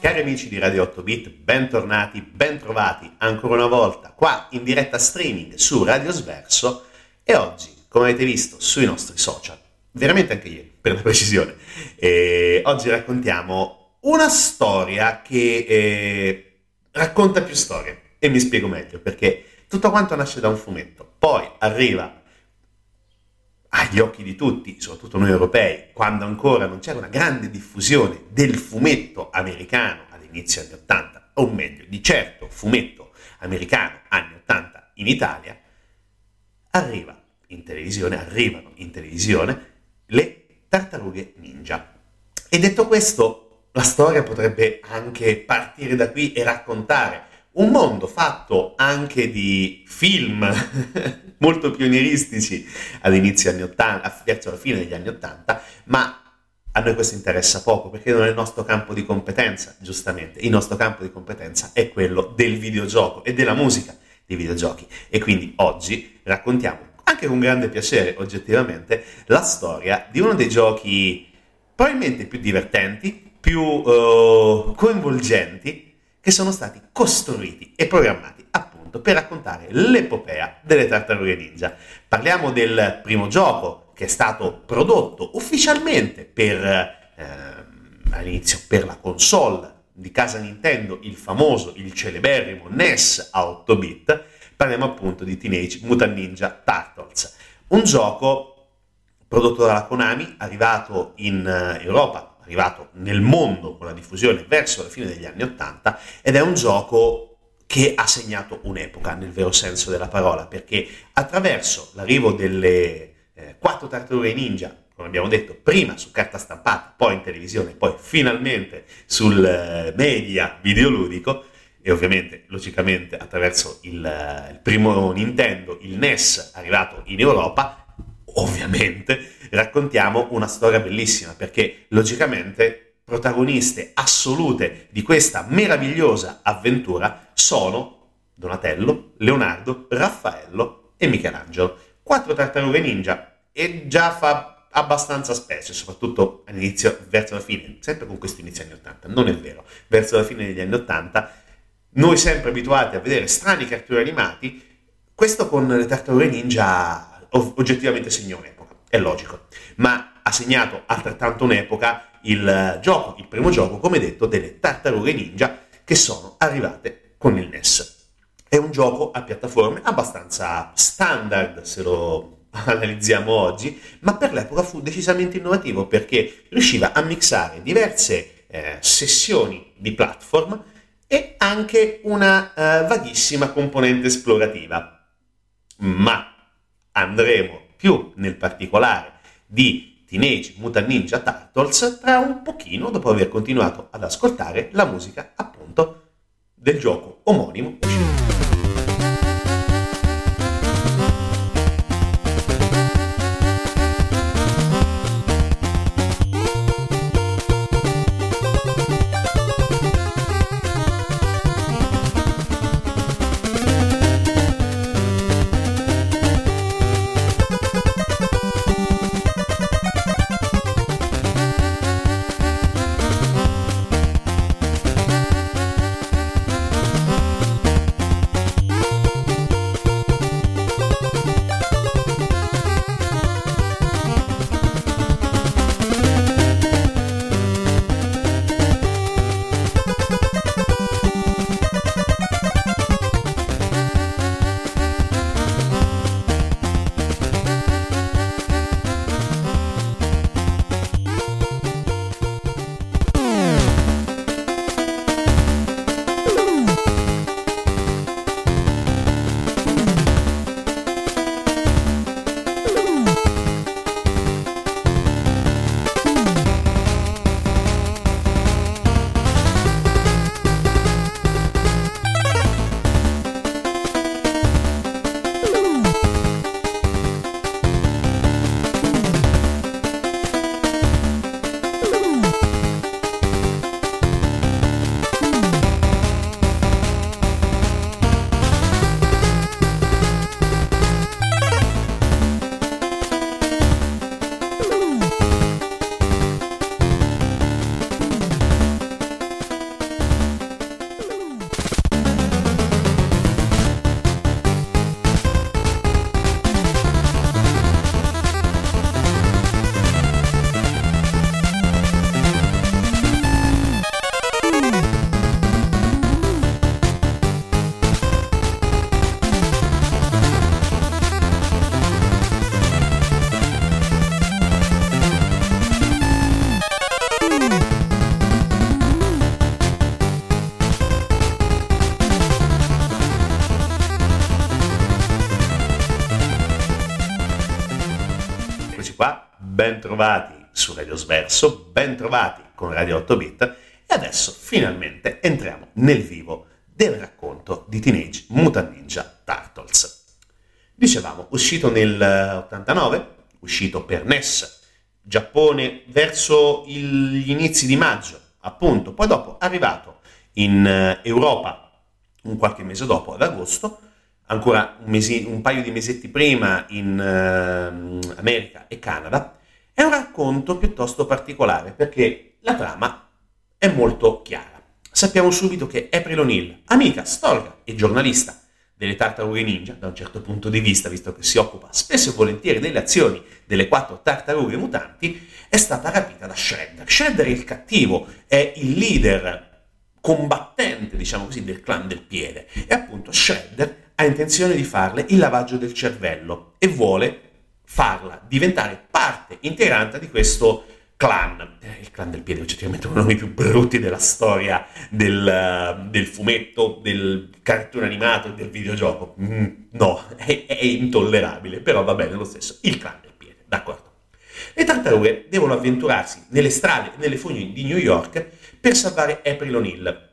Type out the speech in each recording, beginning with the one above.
Cari amici di Radio 8 Bit, bentornati, bentrovati ancora una volta qua in diretta streaming su Radio Sverso e oggi, come avete visto sui nostri social, veramente anche ieri per la precisione, eh, oggi raccontiamo una storia che eh, racconta più storie e mi spiego meglio perché tutto quanto nasce da un fumetto, poi arriva agli occhi di tutti, soprattutto noi europei, quando ancora non c'era una grande diffusione del fumetto americano all'inizio anni 80, o meglio, di certo fumetto americano anni 80 in Italia, arriva in televisione, arrivano in televisione le tartarughe ninja. E detto questo, la storia potrebbe anche partire da qui e raccontare un mondo fatto anche di film molto pionieristici all'inizio anni 80, verso la fine degli anni 80, ma a noi questo interessa poco perché non è il nostro campo di competenza, giustamente. Il nostro campo di competenza è quello del videogioco e della musica dei videogiochi. E quindi oggi raccontiamo, anche con grande piacere oggettivamente, la storia di uno dei giochi probabilmente più divertenti, più uh, coinvolgenti che sono stati costruiti e programmati appunto per raccontare l'epopea delle tartarughe ninja. Parliamo del primo gioco che è stato prodotto ufficialmente per eh, all'inizio per la console di casa Nintendo, il famoso, il celeberrimo NES a 8 bit, parliamo appunto di Teenage Mutant Ninja Turtles, un gioco prodotto dalla Konami, arrivato in eh, Europa arrivato nel mondo con la diffusione verso la fine degli anni Ottanta ed è un gioco che ha segnato un'epoca nel vero senso della parola, perché attraverso l'arrivo delle eh, quattro tartarughe ninja, come abbiamo detto, prima su carta stampata, poi in televisione, poi finalmente sul eh, media videoludico, e ovviamente, logicamente, attraverso il, eh, il primo Nintendo, il NES, arrivato in Europa, ovviamente raccontiamo una storia bellissima perché logicamente protagoniste assolute di questa meravigliosa avventura sono Donatello, Leonardo, Raffaello e Michelangelo. Quattro tartarughe ninja e già fa abbastanza specie, soprattutto all'inizio, verso la fine, sempre con questo inizio anni 80, non è vero, verso la fine degli anni 80, noi sempre abituati a vedere strani cartoni animati, questo con le tartarughe ninja oggettivamente segna un'epoca, è logico, ma ha segnato altrettanto un'epoca il gioco, il primo gioco, come detto, delle tartarughe ninja che sono arrivate con il NES. È un gioco a piattaforme abbastanza standard, se lo analizziamo oggi, ma per l'epoca fu decisamente innovativo perché riusciva a mixare diverse eh, sessioni di platform e anche una eh, vaghissima componente esplorativa. Ma andremo più nel particolare di Teenage Mutant Ninja Turtles tra un pochino dopo aver continuato ad ascoltare la musica appunto del gioco omonimo. qua, Sverso, ben trovati con Radio 8 Bit e adesso finalmente entriamo nel vivo del racconto di Teenage Mutant Ninja Turtles. Dicevamo, uscito nel 89, uscito per NES, Giappone verso gli inizi di maggio, appunto, poi dopo arrivato in eh, Europa un qualche mese dopo, ad agosto, ancora un, mesi, un paio di mesetti prima in uh, America e Canada, è un racconto piuttosto particolare perché la trama è molto chiara. Sappiamo subito che April O'Neil, amica, storica e giornalista delle tartarughe ninja, da un certo punto di vista, visto che si occupa spesso e volentieri delle azioni delle quattro tartarughe mutanti, è stata rapita da Shredder. Shredder è il cattivo, è il leader combattente, diciamo così, del clan del piede. E appunto Shredder ha intenzione di farle il lavaggio del cervello e vuole farla diventare parte integrante di questo clan. Eh, il clan del piede, oggettivamente uno dei nomi più brutti della storia del, del fumetto, del cartone animato e del videogioco. Mm, no, è, è intollerabile, però va bene lo stesso. Il clan del piede, d'accordo. Le tartarughe devono avventurarsi nelle strade e nelle fogne di New York per salvare April O'Neil.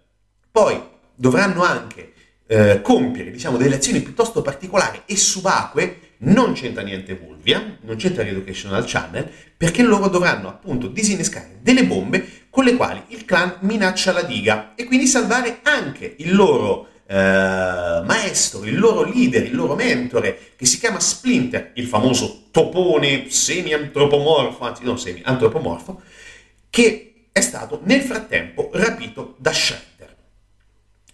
Poi dovranno anche eh, compiere diciamo, delle azioni piuttosto particolari e subacquee, non c'entra niente Vulvia, non c'entra l'Educational Channel, perché loro dovranno appunto disinnescare delle bombe con le quali il clan minaccia la diga e quindi salvare anche il loro eh, maestro, il loro leader, il loro mentore, che si chiama Splinter, il famoso topone semi-antropomorfo, anzi non semi-antropomorfo, che è stato nel frattempo rapito da Shredder.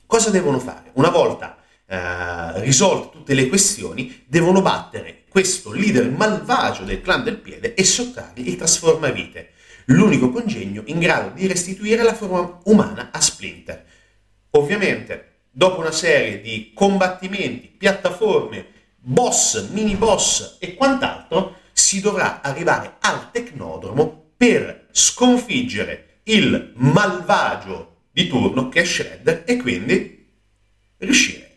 Cosa devono fare? Una volta eh, risolte tutte le questioni, devono battere questo leader malvagio del clan del piede e sottrargli il trasformavite, l'unico congegno in grado di restituire la forma umana a Splinter. Ovviamente, dopo una serie di combattimenti, piattaforme, boss, mini boss e quant'altro, si dovrà arrivare al tecnodromo per sconfiggere il malvagio di turno che è Shredder e quindi riuscire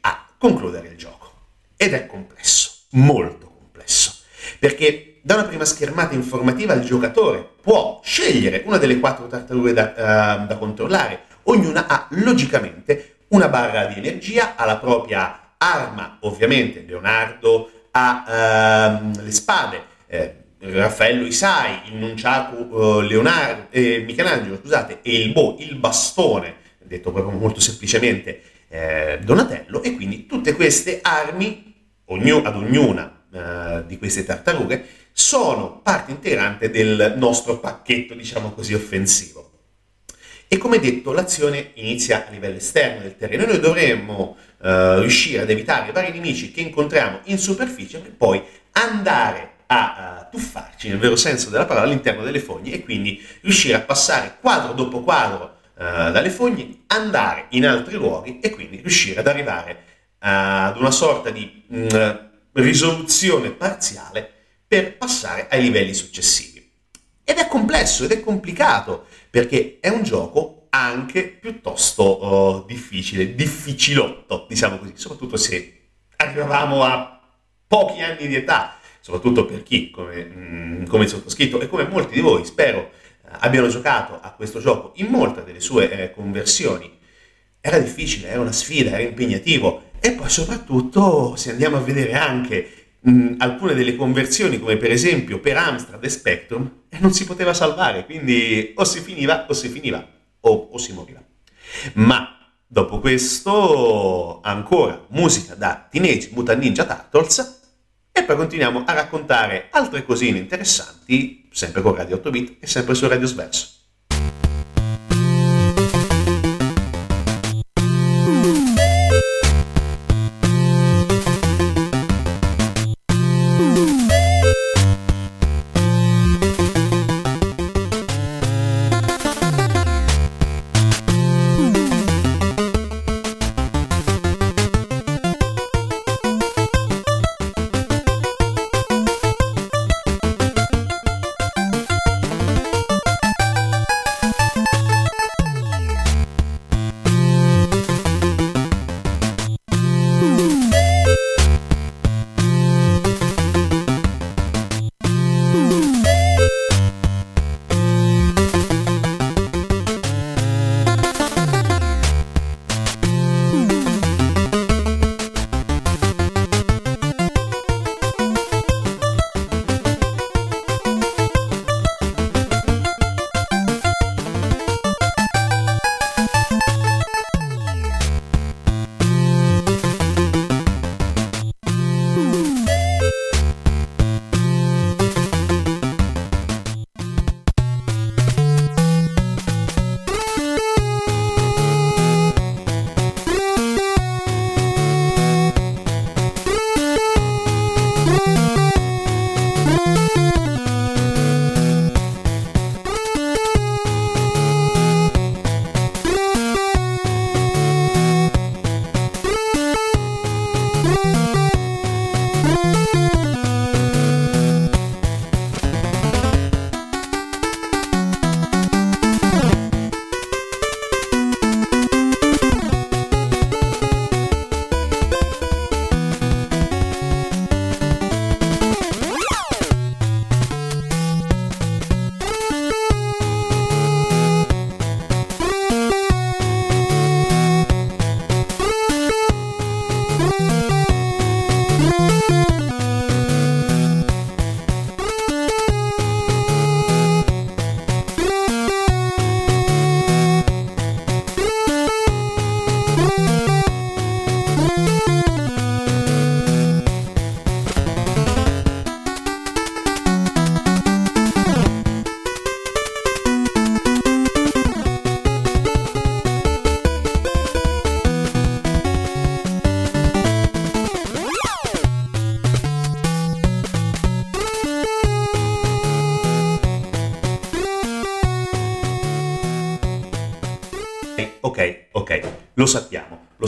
concludere il gioco. Ed è complesso, molto complesso, perché da una prima schermata informativa il giocatore può scegliere una delle quattro tartarughe da, uh, da controllare, ognuna ha logicamente una barra di energia, ha la propria arma, ovviamente Leonardo ha uh, le spade, eh, Raffaello Isai, il Nunciacu uh, Leonardo, eh, Michelangelo, scusate, e il Bo, il bastone, detto proprio molto semplicemente, eh, Donatello, e quindi tutte queste armi, ognu- ad ognuna uh, di queste tartarughe, sono parte integrante del nostro pacchetto, diciamo così, offensivo. E come detto, l'azione inizia a livello esterno del terreno. Noi dovremmo uh, riuscire ad evitare i vari nemici che incontriamo in superficie per poi andare a uh, tuffarci nel vero senso della parola all'interno delle fogne e quindi riuscire a passare quadro dopo quadro dalle fogne, andare in altri luoghi e quindi riuscire ad arrivare uh, ad una sorta di uh, risoluzione parziale per passare ai livelli successivi. Ed è complesso ed è complicato perché è un gioco anche piuttosto oh, difficile, difficilotto, diciamo così, soprattutto se arrivavamo a pochi anni di età soprattutto per chi, come, mm, come sottoscritto e come molti di voi, spero, eh, abbiano giocato a questo gioco in molte delle sue eh, conversioni. Era difficile, era una sfida, era impegnativo e poi soprattutto se andiamo a vedere anche mh, alcune delle conversioni, come per esempio per Amstrad e Spectrum, eh, non si poteva salvare, quindi o si finiva o si finiva o, o si moriva. Ma dopo questo ancora musica da Teenage Mutant Ninja Turtles e poi continuiamo a raccontare altre cosine interessanti, sempre con Radio 8 Bit e sempre su Radio Sverso.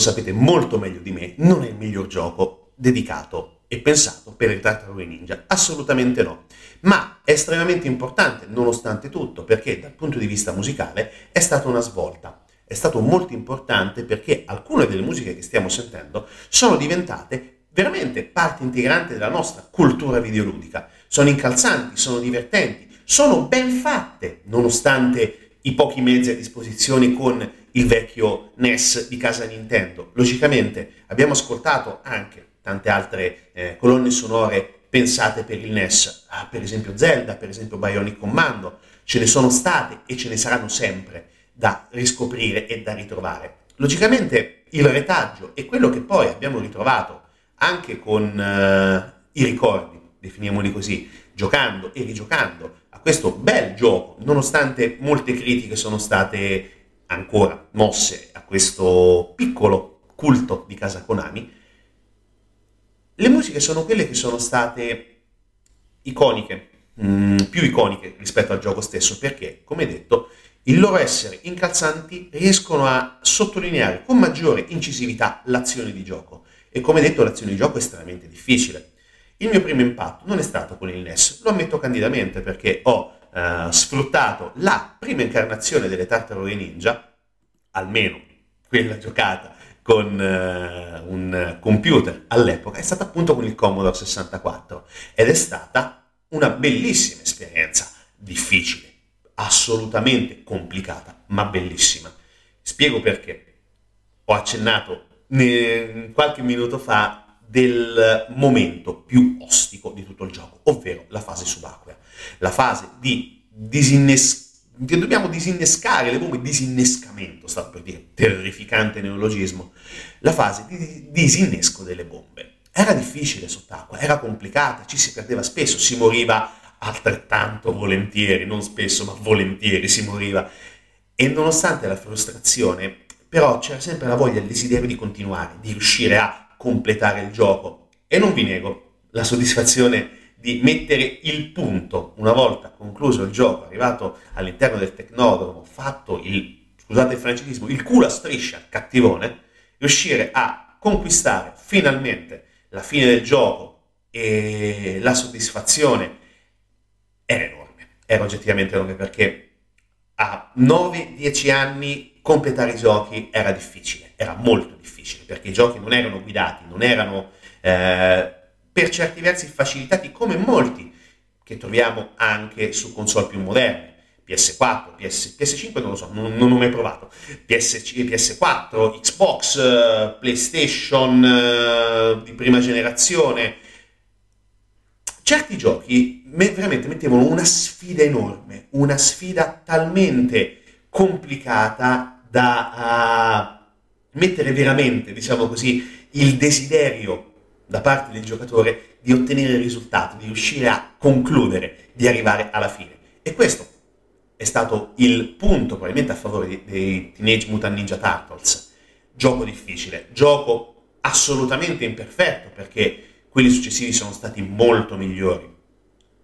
Sapete molto meglio di me, non è il miglior gioco dedicato e pensato per il Tartarughe Ninja, assolutamente no, ma è estremamente importante nonostante tutto perché dal punto di vista musicale è stata una svolta, è stato molto importante perché alcune delle musiche che stiamo sentendo sono diventate veramente parte integrante della nostra cultura videoludica, sono incalzanti, sono divertenti, sono ben fatte nonostante i pochi mezzi a disposizione con il vecchio NES di casa Nintendo. Logicamente abbiamo ascoltato anche tante altre eh, colonne sonore pensate per il NES, ah, per esempio Zelda, per esempio Bionic Commando, ce ne sono state e ce ne saranno sempre da riscoprire e da ritrovare. Logicamente il retaggio è quello che poi abbiamo ritrovato anche con eh, i ricordi, definiamoli così, giocando e rigiocando a questo bel gioco, nonostante molte critiche sono state ancora mosse a questo piccolo culto di casa Konami, le musiche sono quelle che sono state iconiche, mh, mm, più iconiche rispetto al gioco stesso, perché, come detto, il loro essere incalzanti riescono a sottolineare con maggiore incisività l'azione di gioco. E come detto, l'azione di gioco è estremamente difficile. Il mio primo impatto non è stato con il NES, lo ammetto candidamente perché ho eh, sfruttato la prima incarnazione delle tartarughe ninja, almeno quella giocata con eh, un computer all'epoca, è stata appunto con il Commodore 64 ed è stata una bellissima esperienza, difficile, assolutamente complicata, ma bellissima. Spiego perché. Ho accennato qualche minuto fa del momento più ostico di tutto il gioco, ovvero la fase subacquea, la fase di disinnescamento dobbiamo disinnescare le bombe, disinnescamento, stavo per dire, terrificante neologismo, la fase di disinnesco delle bombe. Era difficile sott'acqua, era complicata, ci si perdeva spesso, si moriva altrettanto volentieri, non spesso, ma volentieri si moriva. E nonostante la frustrazione, però c'era sempre la voglia, il desiderio di continuare, di riuscire a completare il gioco. E non vi nego la soddisfazione di mettere il punto una volta concluso il gioco, arrivato all'interno del tecnodromo, fatto il, scusate il francesismo, il culo a striscia cattivone, riuscire a conquistare finalmente la fine del gioco e la soddisfazione era enorme, era oggettivamente enorme perché a 9-10 anni completare i giochi era difficile, era molto difficile, perché i giochi non erano guidati, non erano eh, per certi versi facilitati come molti che troviamo anche su console più moderne. PS4, PS, PS5 non lo so, non, non ho mai provato, PS, PS4, Xbox, uh, PlayStation uh, di prima generazione. Certi giochi me, veramente mettevano una sfida enorme, una sfida talmente complicata da uh, mettere veramente, diciamo così, il desiderio da parte del giocatore di ottenere il risultato, di riuscire a concludere, di arrivare alla fine. E questo è stato il punto probabilmente a favore dei, Teenage Mutant Ninja Turtles. Gioco difficile, gioco assolutamente imperfetto perché quelli successivi sono stati molto migliori.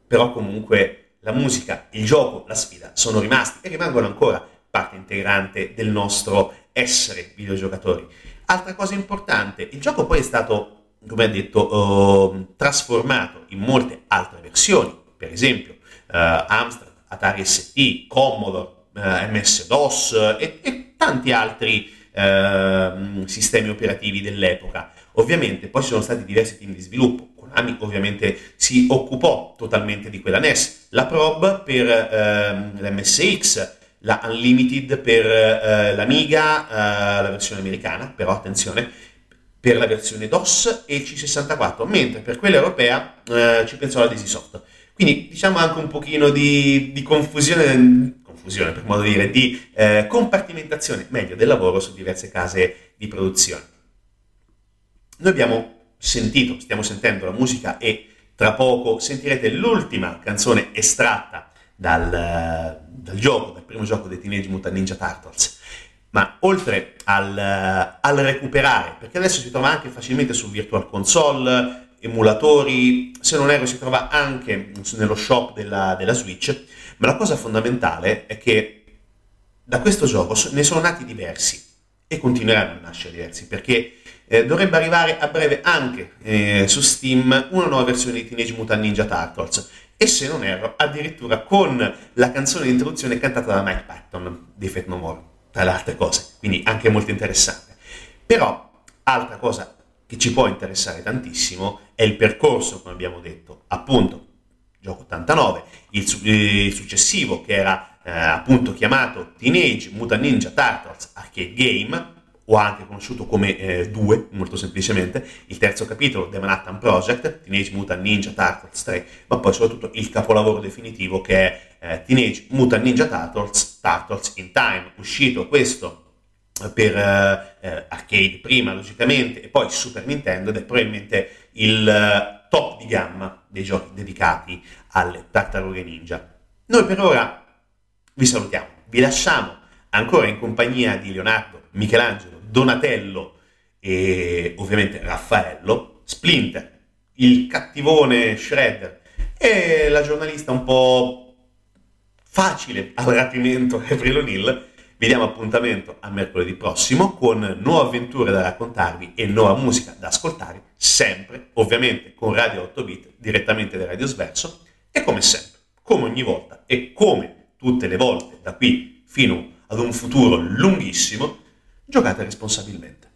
Però comunque la musica, il gioco, la sfida sono rimasti e rimangono ancora parte integrante del nostro essere videogiocatori. Altra cosa importante, il gioco poi è stato, come ha detto, uh, trasformato in molte altre versioni, per esempio uh, Amstrad, Atari ST, Commodore, eh, MS-DOS e, e, tanti altri uh, sistemi operativi dell'epoca. Ovviamente poi ci sono stati diversi team di sviluppo, Konami ovviamente si occupò totalmente di quella NES, la Probe per uh, l'MSX, la Unlimited per eh, l'Amiga, eh, la versione americana, però attenzione, per la versione DOS e C64, mentre per quella europea eh, ci pensò la Desisoft. Quindi diciamo anche un pochino di, di confusione, confusione per modo di dire, di eh, compartimentazione meglio del lavoro su diverse case di produzione. Noi abbiamo sentito, stiamo sentendo la musica e tra poco sentirete l'ultima canzone estratta dal, dal gioco, dal primo gioco dei Teenage Mutant Ninja Turtles. Ma oltre al, al, recuperare, perché adesso si trova anche facilmente su Virtual Console, emulatori, se non erro si trova anche nello shop della, della Switch, ma la cosa fondamentale è che da questo gioco ne sono nati diversi e continueranno a nascere diversi, perché eh, dovrebbe arrivare a breve anche eh, su Steam una nuova versione di Teenage Mutant Ninja Turtles e se non erro addirittura con la canzone di introduzione cantata da Mike Patton di Fate No More, tra le altre cose, quindi anche molto interessante. Però, altra cosa che ci può interessare tantissimo è il percorso, come abbiamo detto, appunto, gioco 89, il, il successivo che era eh, appunto chiamato Teenage Mutant Ninja Turtles Arcade Game, o anche conosciuto come eh, 2, molto semplicemente, il terzo capitolo, The Manhattan Project, Teenage Mutant Ninja Turtles 3, ma poi soprattutto il capolavoro definitivo che è eh, Teenage Mutant Ninja Turtles, Turtles in Time, uscito questo per eh, eh arcade prima logicamente e poi Super Nintendo ed è probabilmente il uh, top di gamma dei giochi dedicati alle tartarughe ninja. Noi per ora vi salutiamo, vi lasciamo ancora in compagnia di Leonardo, Michelangelo, Donatello e ovviamente Raffaello, Splinter, il cattivone Shredder e la giornalista un po' facile al rapimento Avril O'Neill. Vi diamo appuntamento a mercoledì prossimo con nuove avventure da raccontarvi e nuova musica da ascoltare, sempre ovviamente con Radio 8 bit direttamente da Radio Sverso e come sempre, come ogni volta e come tutte le volte da qui fino ad un futuro lunghissimo, Giocate responsabilmente.